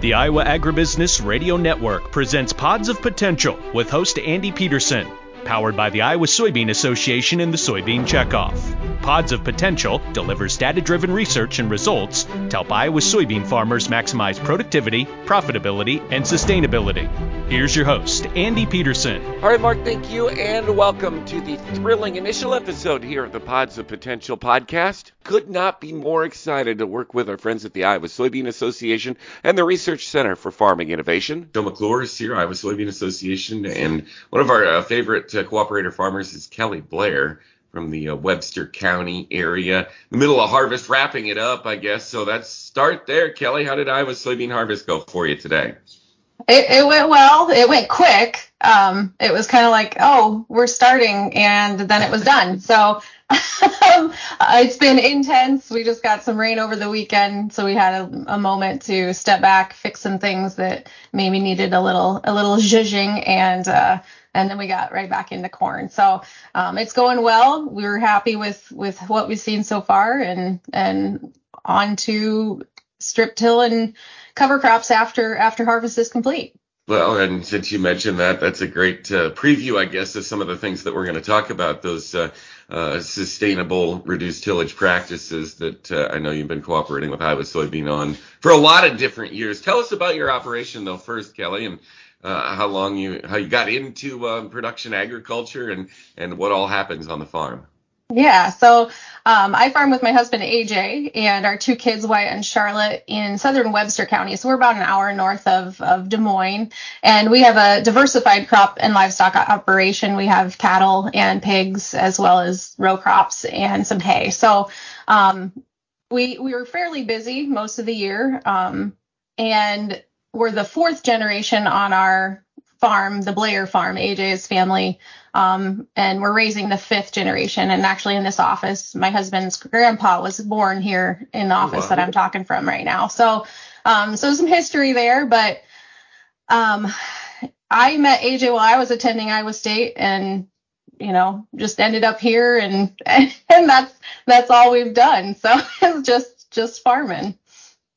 The Iowa Agribusiness Radio Network presents Pods of Potential with host Andy Petersen, powered by the Iowa Soybean Association and the Soybean Checkoff. Pods of Potential delivers data driven research and results to help Iowa soybean farmers maximize productivity, profitability, and sustainability. Here's your host, Andy Petersen. All right, Mark, thank you, and welcome to the thrilling initial episode here of the Pods of Potential podcast. Could not be more excited to work with our friends at the Iowa Soybean Association and the Research Center for Farming Innovation. Joe McClure is here, Iowa Soybean Association, and one of our uh, favorite uh, cooperator farmers is Kelly Blair from the uh, Webster County area. The middle of harvest, wrapping it up, I guess. So let's start there. Kelly, how did Iowa soybean harvest go for you today? It, it went well. It went quick. Um, it was kind of like, oh, we're starting, and then it was done. So um, it's been intense. We just got some rain over the weekend, so we had a, a, moment to step back, fix some things that maybe needed a little a little zhuzhing, and uh, and then we got right back into corn. So um, it's going well. We were happy with with what we've seen so far, and and on to strip till and cover crops after after harvest is complete. Well, and since you mentioned that, that's a great uh, preview, I guess, of some of the things that we're going to talk about. Those uh, uh, sustainable reduced tillage practices that uh, I know you've been cooperating with Iowa Soybean on for a lot of different years. Tell us about your operation, though, first, Kelly, and uh, how long you how you got into um, production agriculture and and what all happens on the farm. Yeah, so um, I farm with my husband AJ and our two kids, Wyatt and Charlotte, in southern Webster County. So we're about an hour north of, of Des Moines, and we have a diversified crop and livestock operation. We have cattle and pigs, as well as row crops and some hay. So um, we we were fairly busy most of the year, um, and we're the fourth generation on our farm, the Blair farm, AJ's family, um, and we're raising the fifth generation. And actually, in this office, my husband's grandpa was born here in the office wow. that I'm talking from right now. So, um, so some history there, but um, I met AJ while I was attending Iowa State, and you know, just ended up here, and and that's that's all we've done. So it's just just farming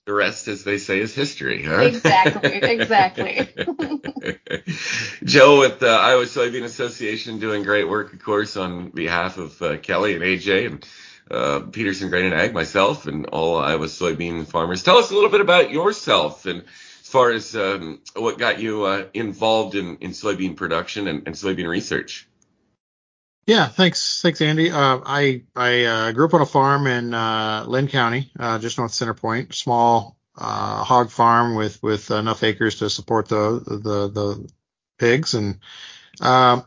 the rest, as they say, is history, huh? Exactly, exactly. Joe with the Iowa Soybean Association doing great work, of course, on behalf of uh, Kelly and AJ and uh, Petersen Grain and Ag, myself, and all Iowa soybean farmers. Tell us a little bit about yourself and as far as um, what got you uh, involved in, in soybean production and, and soybean research. Yeah, thanks, thanks, Andy. Uh, I I uh, grew up on a farm in uh, Linn County, uh, just north Center Point, small uh, hog farm with with enough acres to support the the the pigs, and um,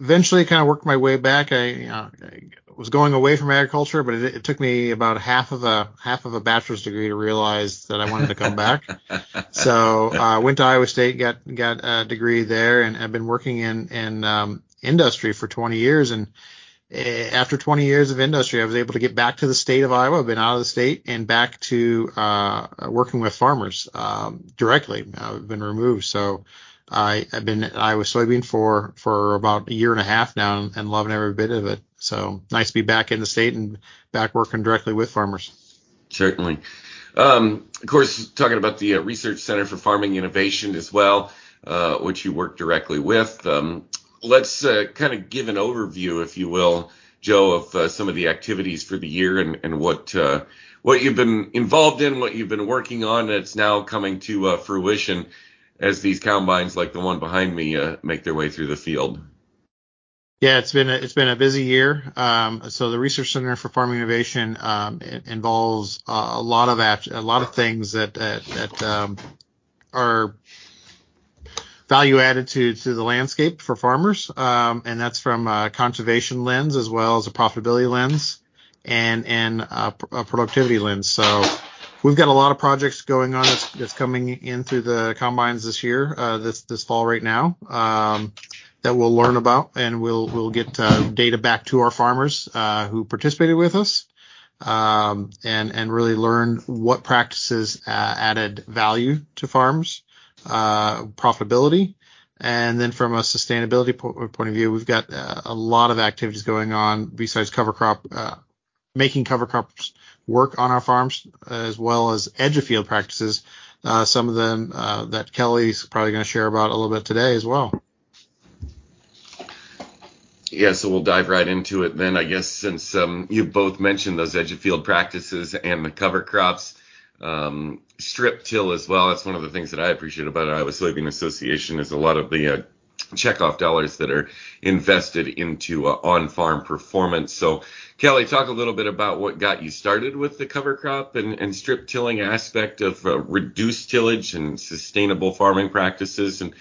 eventually kind of worked my way back. I, you know, I was going away from agriculture, but it, it, took me about half of a half of a bachelor's degree to realize that I wanted to come back. so I uh, went to Iowa State, got got a degree there, and I've been working in in um, industry for 20 years. And eh, after 20 years of industry, I was able to get back to the state of Iowa. Been out of the state and back to uh, working with farmers um, directly. I've been removed. So I, have been at Iowa soybean for, for about a year and a half now and, and loving every bit of it. So nice to be back in the state and back working directly with farmers. Certainly. Um, of course, talking about the uh, Research Center for Farming Innovation as well, uh, which you work directly with. Um, let's uh, kind of give an overview, if you will, Joe, of uh, some of the activities for the year and, and what uh, what you've been involved in, what you've been working on that's now coming to uh, fruition as these combines, like the one behind me, uh, make their way through the field. Yeah, it's been a, it's been a busy year. Um, so the Research Center for Farming Innovation um, involves a lot of a lot of things that that, that um, are value added to to the landscape for farmers, um, and that's from a conservation lens as well as a profitability lens and and a, a productivity lens. So we've got a lot of projects going on that's, that's coming in through the combines this year, uh, this this fall right now. Um, that we'll learn about and we'll we'll get uh, data back to our farmers uh, who participated with us um, and and really learn what practices uh, added value to farms uh, profitability. And then from a sustainability po- point of view, we've got uh, a lot of activities going on besides cover crop, uh, making cover crops work on our farms, as well as edge of field practices uh, some of them uh, that Kelly's probably going to share about a little bit today as well. Yeah, so we'll dive right into it then. I guess since um, you both mentioned those edge of field practices and the cover crops, um, strip till as well. That's one of the things that I appreciate about Iowa Soybean Association is a lot of the uh, checkoff dollars that are invested into uh, on-farm performance. So, Kelly, talk a little bit about what got you started with the cover crop and, and strip tilling aspect of uh, reduced tillage and sustainable farming practices, and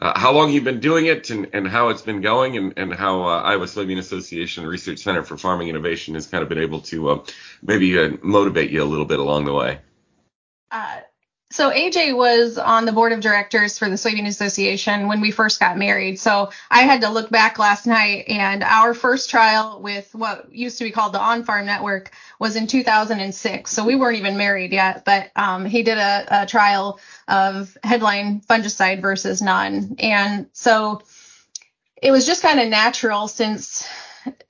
uh, how long you've been doing it and, and how it's been going, and, and how uh, Iowa Soybean Association Research Center for Farming Innovation has kind of been able to uh, maybe uh, motivate you a little bit along the way. Uh, so AJ was on the board of directors for the Soybean Association when we first got married. So I had to look back last night, and our first trial with what used to be called the On Farm Network was in 2006. So we weren't even married yet, but um, he did a, a trial of headline fungicide versus none, and so it was just kind of natural since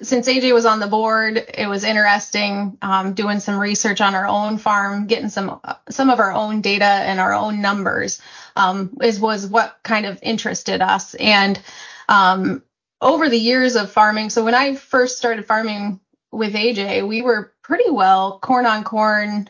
since AJ was on the board, it was interesting um, doing some research on our own farm, getting some some of our own data and our own numbers um, is was what kind of interested us. And um, over the years of farming, so when I first started farming with AJ, we were pretty well corn on corn,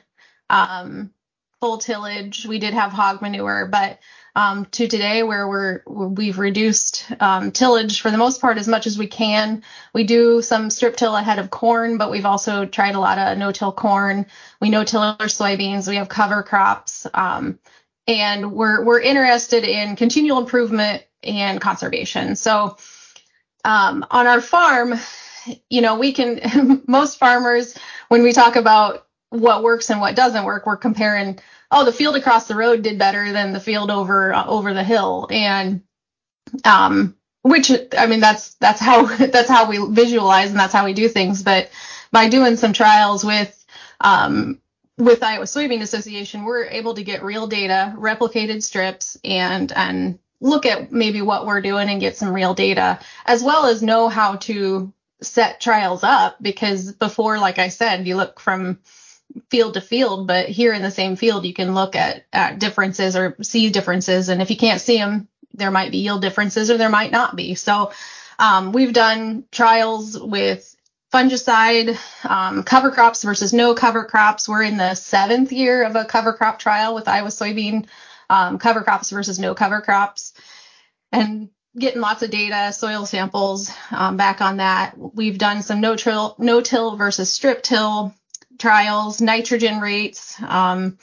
um, full tillage. We did have hog manure, but um, to today where we're we've reduced um, tillage for the most part as much as we can. We do some strip till ahead of corn, but we've also tried a lot of no-till corn. We no-till our soybeans. We have cover crops, um, and we're we're interested in continual improvement and conservation. So um, on our farm, you know, we can most farmers when we talk about what works and what doesn't work, we're comparing oh, the field across the road did better than the field over uh, over the hill, and um, which I mean that's that's how that's how we visualize and that's how we do things. But by doing some trials with um, with Iowa Soybean Association, we're able to get real data, replicated strips, and and look at maybe what we're doing and get some real data, as well as know how to set trials up because before, like I said, you look from field to field, but here in the same field, you can look at, at differences or see differences. And if you can't see them, there might be yield differences or there might not be. So um, we've done trials with fungicide, um, cover crops versus no cover crops. We're in the seventh year of a cover crop trial with Iowa soybean um, cover crops versus no cover crops. And getting lots of data, soil samples um, back on that. We've done some no till, no till versus strip till trials, nitrogen rates, um,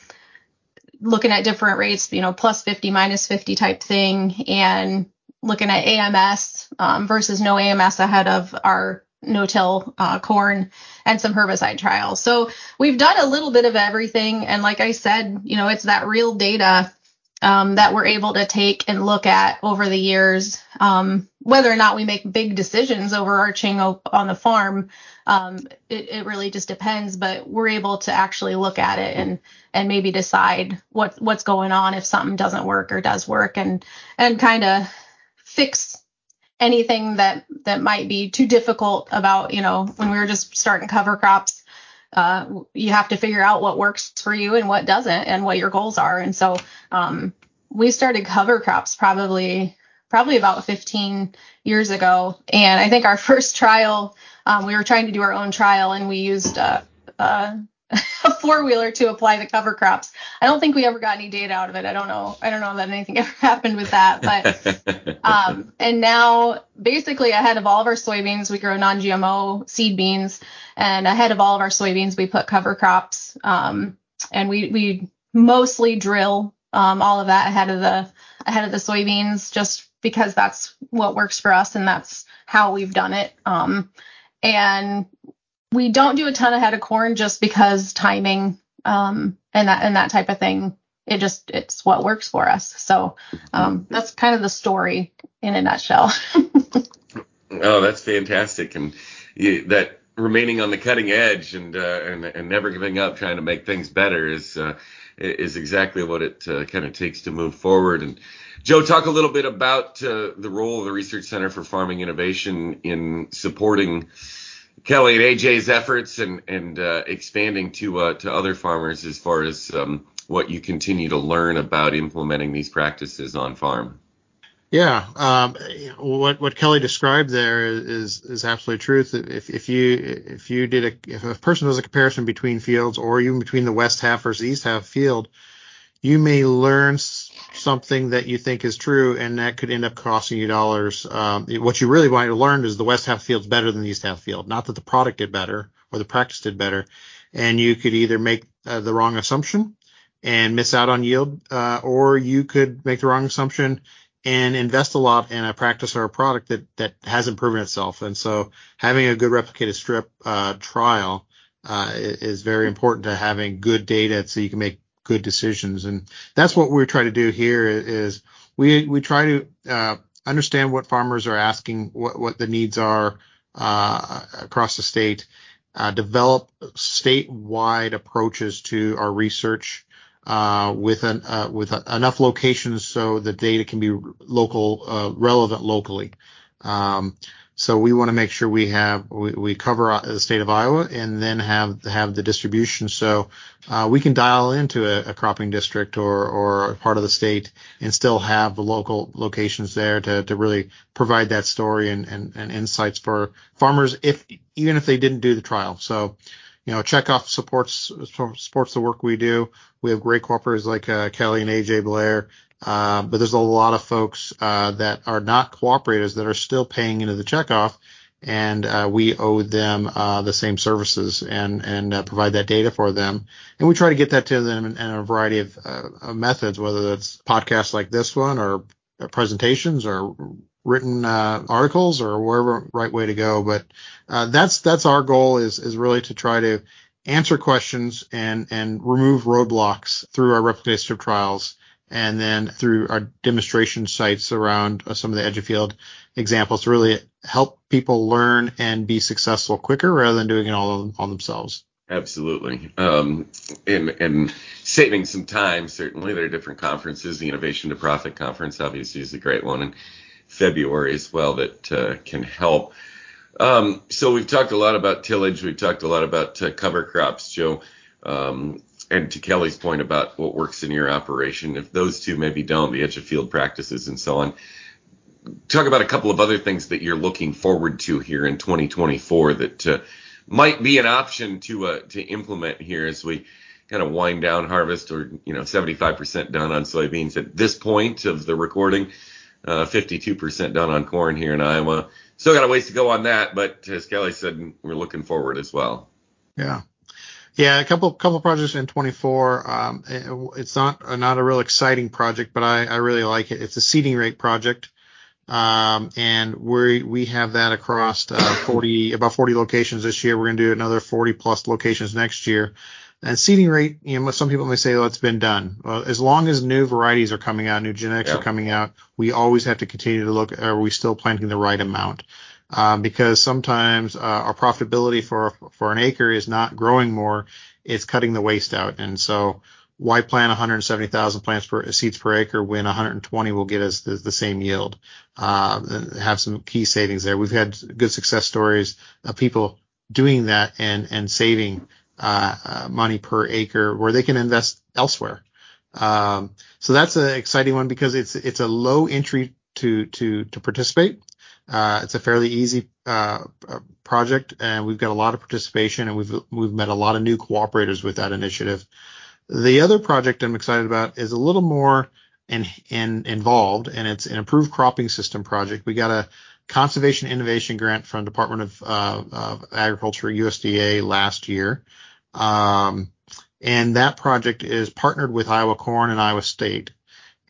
looking at different rates, you know, plus 50, minus 50 type thing, and looking at AMS um, versus no AMS ahead of our no-till uh, corn and some herbicide trials. So we've done a little bit of everything, and like I said, you know, it's that real data um, that we're able to take and look at over the years. Um, whether or not we make big decisions overarching on the farm, um, it, it, really just depends. But we're able to actually look at it and and maybe decide what what's going on if something doesn't work or does work, and and kind of fix anything that that might be too difficult about you know when we were just starting cover crops uh, you have to figure out what works for you and what doesn't and what your goals are. And so um, we started cover crops probably probably about 15 years ago. And I think our first trial, um, we were trying to do our own trial and we used uh, uh, a four wheeler to apply the cover crops. I don't think we ever got any data out of it. I don't know. I don't know that anything ever happened with that. But um, and now basically ahead of all of our soybeans, we grow non-GMO seed beans, and ahead of all of our soybeans, we put cover crops. Um, and we we mostly drill um, all of that ahead of the ahead of the soybeans, just because that's what works for us and that's how we've done it. Um, and we don't do a ton ahead of corn just because timing um, and that and that type of thing. It just it's what works for us. So um, that's kind of the story in a nutshell. oh, that's fantastic, and you, that remaining on the cutting edge and, uh, and and never giving up, trying to make things better is uh, is exactly what it uh, kind of takes to move forward. And Joe, talk a little bit about uh, the role of the Research Center for Farming Innovation in supporting Kelly and AJ's efforts and and uh, expanding to uh, to other farmers as far as um, what you continue to learn about implementing these practices on farm. Yeah, um, what what Kelly described there is is absolutely truth. If if you if you did a if a person does a comparison between fields or even between the west half versus east half field, you may learn something that you think is true, and that could end up costing you dollars. Um, what you really want to learn is the west half field's better than the east half field. Not that the product did better or the practice did better, and you could either make uh, the wrong assumption and miss out on yield, uh, or you could make the wrong assumption and invest a lot in a practice or a product that that hasn't proven itself. And so having a good replicated strip uh, trial uh, is very important to having good data so you can make good decisions. And that's what we try to do here is we we try to uh, understand what farmers are asking, what what the needs are uh, across the state, uh, develop statewide approaches to our research uh, with an, uh, with a, enough locations so the data can be local, uh, relevant locally. Um, so we want to make sure we have we, we, cover the state of Iowa and then have have the distribution so uh, we can dial into a, a, cropping district or or part of the state and still have the local locations there to to really provide that story and and, and insights for farmers if even if they didn't do the trial. So you know, Checkoff supports supports the work we do. We have great cooperators like uh, Kelly and AJ Blair, uh, but there's a lot of folks uh, that are not cooperators that are still paying into the Checkoff, and uh, we owe them uh, the same services and and uh, provide that data for them. And we try to get that to them in, in a variety of, methods, whether it's podcasts like this one or presentations or written uh, articles or wherever right way to go. But uh, that's that's our goal is is really to try to answer questions and and remove roadblocks through our replicated strip trials and then through our demonstration sites around uh, some of the edge of field examples to really help people learn and be successful quicker rather than doing it all on, themselves. Absolutely. Um, and, and saving some time, certainly. There are different conferences. The Innovation to Profit Conference, obviously, is a great one. in February as well that uh, can help. Um, so we've talked a lot about tillage. We've talked a lot about uh, cover crops, Joe. Um, and to Kelly's point about what works in your operation, if those two maybe don't, the edge of field practices and so on. Talk about a couple of other things that you're looking forward to here in 2024 that uh, might be an option to uh, to implement here as we kind of wind down harvest or you know 75% done on soybeans at this point of the recording uh, 52% done on corn here in Iowa. Still got a ways to go on that, but as Kelly said, we're looking forward as well. Yeah. Yeah, a couple couple projects in 24. Um, it, it's not not a real exciting project, but I, I really like it. It's a seeding rate project, um, and we we have that across uh, 40 about 40 locations this year. We're going to do another 40 plus locations next year. And seeding rate, you know, some people may say, "Oh, it's been done." Well, as long as new varieties are coming out, new genetics yeah. are coming out, we always have to continue to look: Are we still planting the right amount? Um, because sometimes uh, our profitability for for an acre is not growing more; it's cutting the waste out. And so, why plant 170,000 plants per seeds per acre when 120 will get us the, the same yield? Uh, have some key savings there. We've had good success stories of people doing that and and saving uh, uh, money per acre where they can invest elsewhere. Um, so that's an exciting one because it's it's a low entry to to to participate. Uh, it's a fairly easy uh, uh, project, and we've got a lot of participation, and we've we've met a lot of new cooperators with that initiative. The other project I'm excited about is a little more in, in, involved, and it's an improved cropping system project. We got a conservation innovation grant from Department of, uh, of Agriculture USDA last year um, and that project is partnered with Iowa Corn and Iowa State.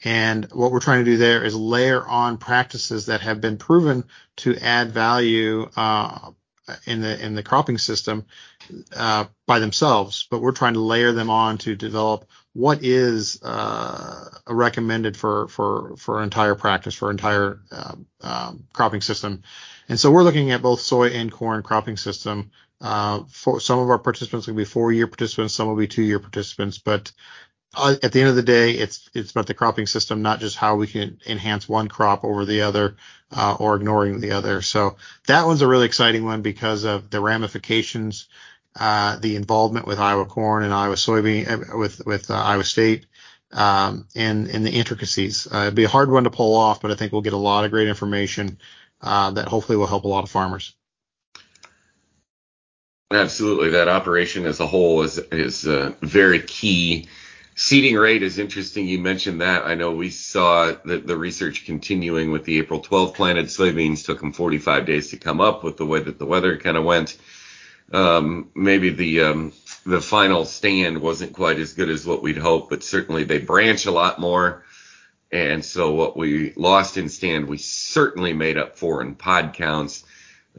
And what we're trying to do there is layer on practices that have been proven to add value uh, in the in the cropping system uh, by themselves, but we're trying to layer them on to develop what is uh, recommended for for for entire practice for entire uh, um, cropping system. And so we're looking at both soy and corn cropping system. Uh, for some of our participants will be four year participants, some will be two year participants, but uh, at the end of the day, it's it's about the cropping system, not just how we can enhance one crop over the other uh, or ignoring the other. So that one's a really exciting one because of the ramifications uh, the involvement with Iowa corn and Iowa soybean uh, with with uh, Iowa State um, and and the intricacies. Uh, it'd be a hard one to pull off, but I think we'll get a lot of great information that hopefully will help a lot of farmers. Absolutely, that operation as a whole is is very key. Seeding rate is interesting. You mentioned that. I know we saw the, the research continuing with the April 12 planted soybeans. Took them 45 days to come up with the way that the weather kind of went. Um, maybe the um, the final stand wasn't quite as good as what we'd hoped, but certainly they branch a lot more. And so what we lost in stand, we certainly made up for in pod counts.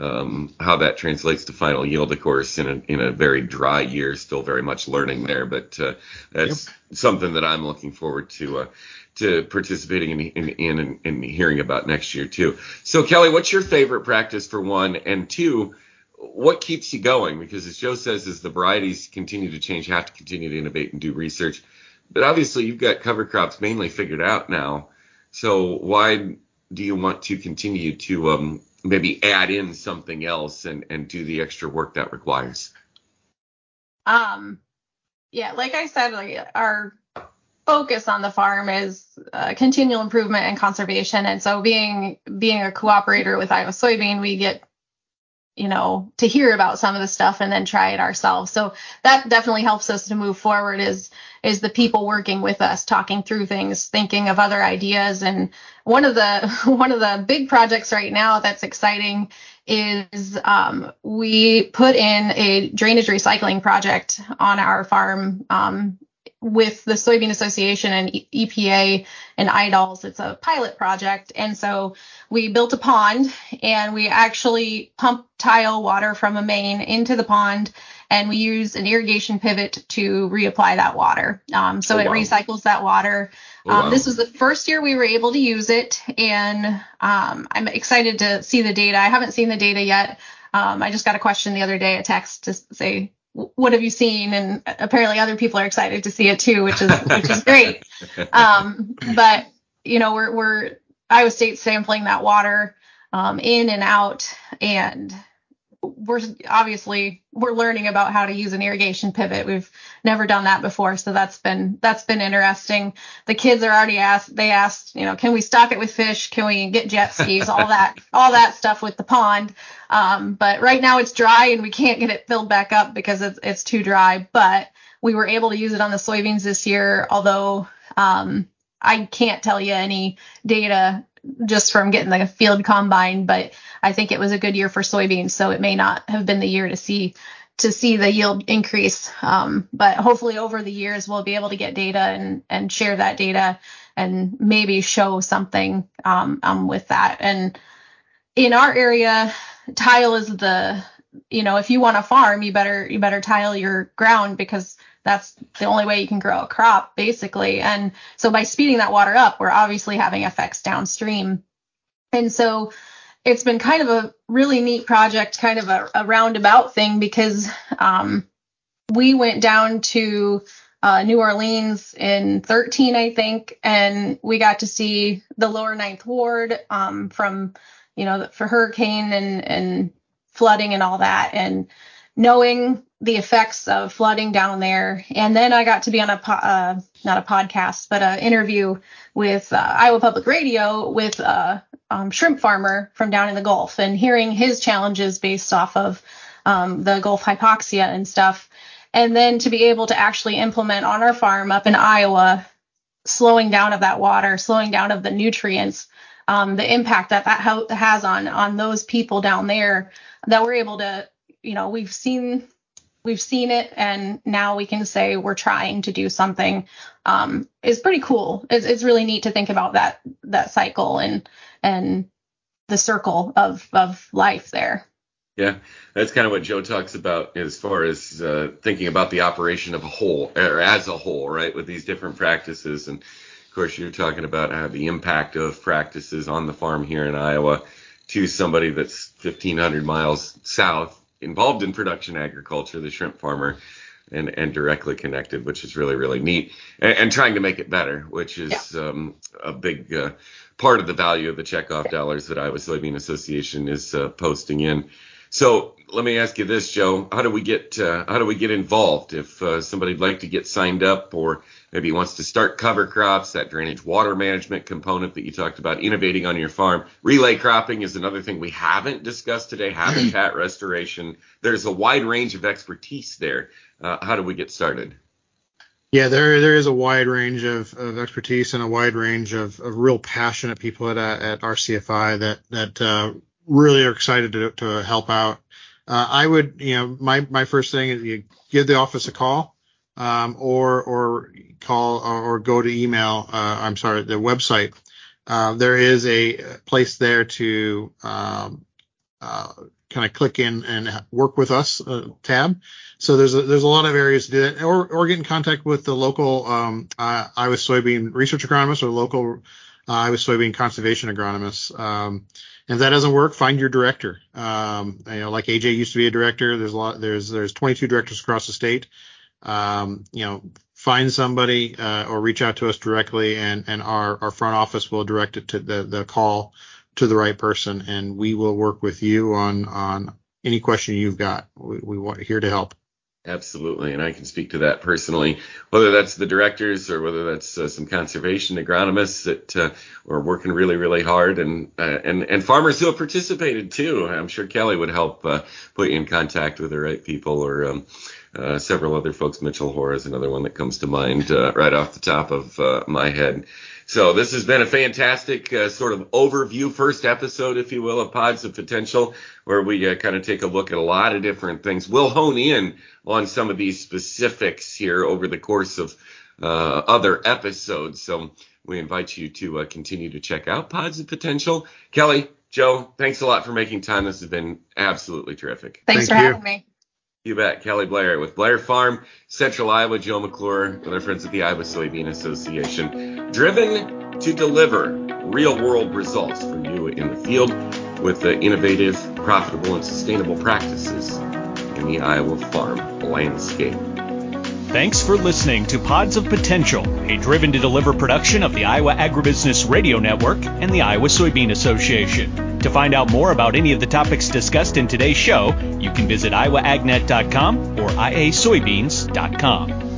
Um, how that translates to final yield, of course, in a, in a very dry year, still very much learning there, but uh, that's yep. something that I'm looking forward to uh, to participating in, in, in and, and hearing about next year too. So Kelly, what's your favorite practice for one and two? What keeps you going? Because as Joe says, as the varieties continue to change, you have to continue to innovate and do research. But obviously, you've got cover crops mainly figured out now. So why do you want to continue to um, maybe add in something else and and do the extra work that requires? Um, yeah, like I said, like our focus on the farm is uh, continual improvement and conservation, and so being being a cooperator with Iowa Soybean, we get you know to hear about some of the stuff and then try it ourselves. So that definitely helps us to move forward. Is is the people working with us, talking through things, thinking of other ideas. And one of the one of the big projects right now that's exciting is um, we put in a drainage recycling project on our farm um, with the Soybean Association and EPA and IDALS. It's a pilot project. And so we built a pond and we actually pump tile water from a main into the pond and we use an irrigation pivot to reapply that water. Um, so oh, it recycles that water. Oh, um, wow. This was the first year we were able to use it, and um, I'm excited to see the data. I haven't seen the data yet. Um, I just got a question the other day, a text to say, "What have you seen?" And apparently, other people are excited to see it too, which is which is great. Um, but you know, we're we're Iowa State sampling that water um, in and out, and we're obviously we're learning about how to use an irrigation pivot. We've never done that before, so that's been that's been interesting. The kids are already asked they asked, you know, can we stock it with fish? Can we get jet skis? all that all that stuff with the pond. Um, but right now it's dry and we can't get it filled back up because it's it's too dry. But we were able to use it on the soybeans this year, although um, I can't tell you any data just from getting the field combine, but I think it was a good year for soybeans, so it may not have been the year to see to see the yield increase. Um, but hopefully over the years we'll be able to get data and and share that data and maybe show something um, um, with that. And in our area, tile is the you know if you want to farm, you better you better tile your ground because that's the only way you can grow a crop basically. And so by speeding that water up, we're obviously having effects downstream. And so it's been kind of a really neat project, kind of a, a roundabout thing because um, we went down to uh, New Orleans in 13, I think, and we got to see the lower ninth ward um, from, you know, for hurricane and, and flooding and all that. And knowing the effects of flooding down there. And then I got to be on a, po- uh, not a podcast, but an interview with uh, Iowa Public Radio with a um, shrimp farmer from down in the Gulf and hearing his challenges based off of um, the Gulf hypoxia and stuff. And then to be able to actually implement on our farm up in Iowa, slowing down of that water, slowing down of the nutrients, um, the impact that that ha- has on on those people down there, that we're able to, you know, we've seen we've seen it and now we can say we're trying to do something um, is pretty cool. It's, it's really neat to think about that that cycle and and the circle of of life there. Yeah, that's kind of what Joe talks about as far as uh, thinking about the operation of a whole or as a whole, right? With these different practices, and of course you're talking about uh, the impact of practices on the farm here in Iowa to somebody that's 1,500 miles south involved in production agriculture, the shrimp farmer, and, and directly connected, which is really, really neat, and, and trying to make it better, which is yeah. um, a big uh, part of the value of the checkoff dollars that Iowa Soybean Association is uh, posting in. So let me ask you this, Joe. How do we get uh, how do we get involved if uh, somebody'd like to get signed up or maybe wants to start cover crops, that drainage water management component that you talked about, innovating on your farm. Relay cropping is another thing we haven't discussed today, habitat restoration. There's a wide range of expertise there. Uh, how do we get started? Yeah, there there is a wide range of, of expertise and a wide range of, of real passionate people at at RCFI that that uh, really are excited to, to help out. Uh, I would, you know, my my first thing is you give the office a call, um, or or call or, or go to email. Uh, I'm sorry, the website. Uh, there is a place there to um, uh, kind of click in and work with us uh, tab. So there's a, there's a lot of areas to do that, or or get in contact with the local um, Iowa soybean research agronomist or local uh, Iowa soybean conservation agronomist. Um, if that doesn't work, find your director. Um, you know, like AJ used to be a director. There's a lot. There's there's 22 directors across the state. Um, you know, find somebody uh, or reach out to us directly, and and our our front office will direct it to the the call to the right person, and we will work with you on on any question you've got. We, we want here to help. Absolutely, and I can speak to that personally, whether that's the directors or whether that's uh, some conservation agronomists that uh, are working really, really hard, and uh, and and farmers who have participated too. I'm sure Kelly would help uh, put you in contact with the right people, or um, uh, several other folks. Mitchell Hoare is another one that comes to mind uh, right off the top of my head. So this has been a fantastic uh, sort of overview, first episode, if you will, of Pods of Potential, where we uh, kind of take a look at a lot of different things. We'll hone in on some of these specifics here over the course of uh, other episodes. So we invite you to uh, continue to check out Pods of Potential. Kelly, Joe, thanks a lot for making time. This has been absolutely terrific. Thanks Thank for you. having me. You bet. Kelly Blair with Blair Farm, Central Iowa, Joe McClure, with our friends at the Iowa Soybean Association, driven to deliver real world results for you in the field with the innovative, profitable, and sustainable practices in the Iowa farm landscape. Thanks for listening to Pods of Potential, a driven to deliver production of the Iowa Agribusiness Radio Network and the Iowa Soybean Association. To find out more about any of the topics discussed in today's show, you can visit iowaagnet.com or iasoybeans.com.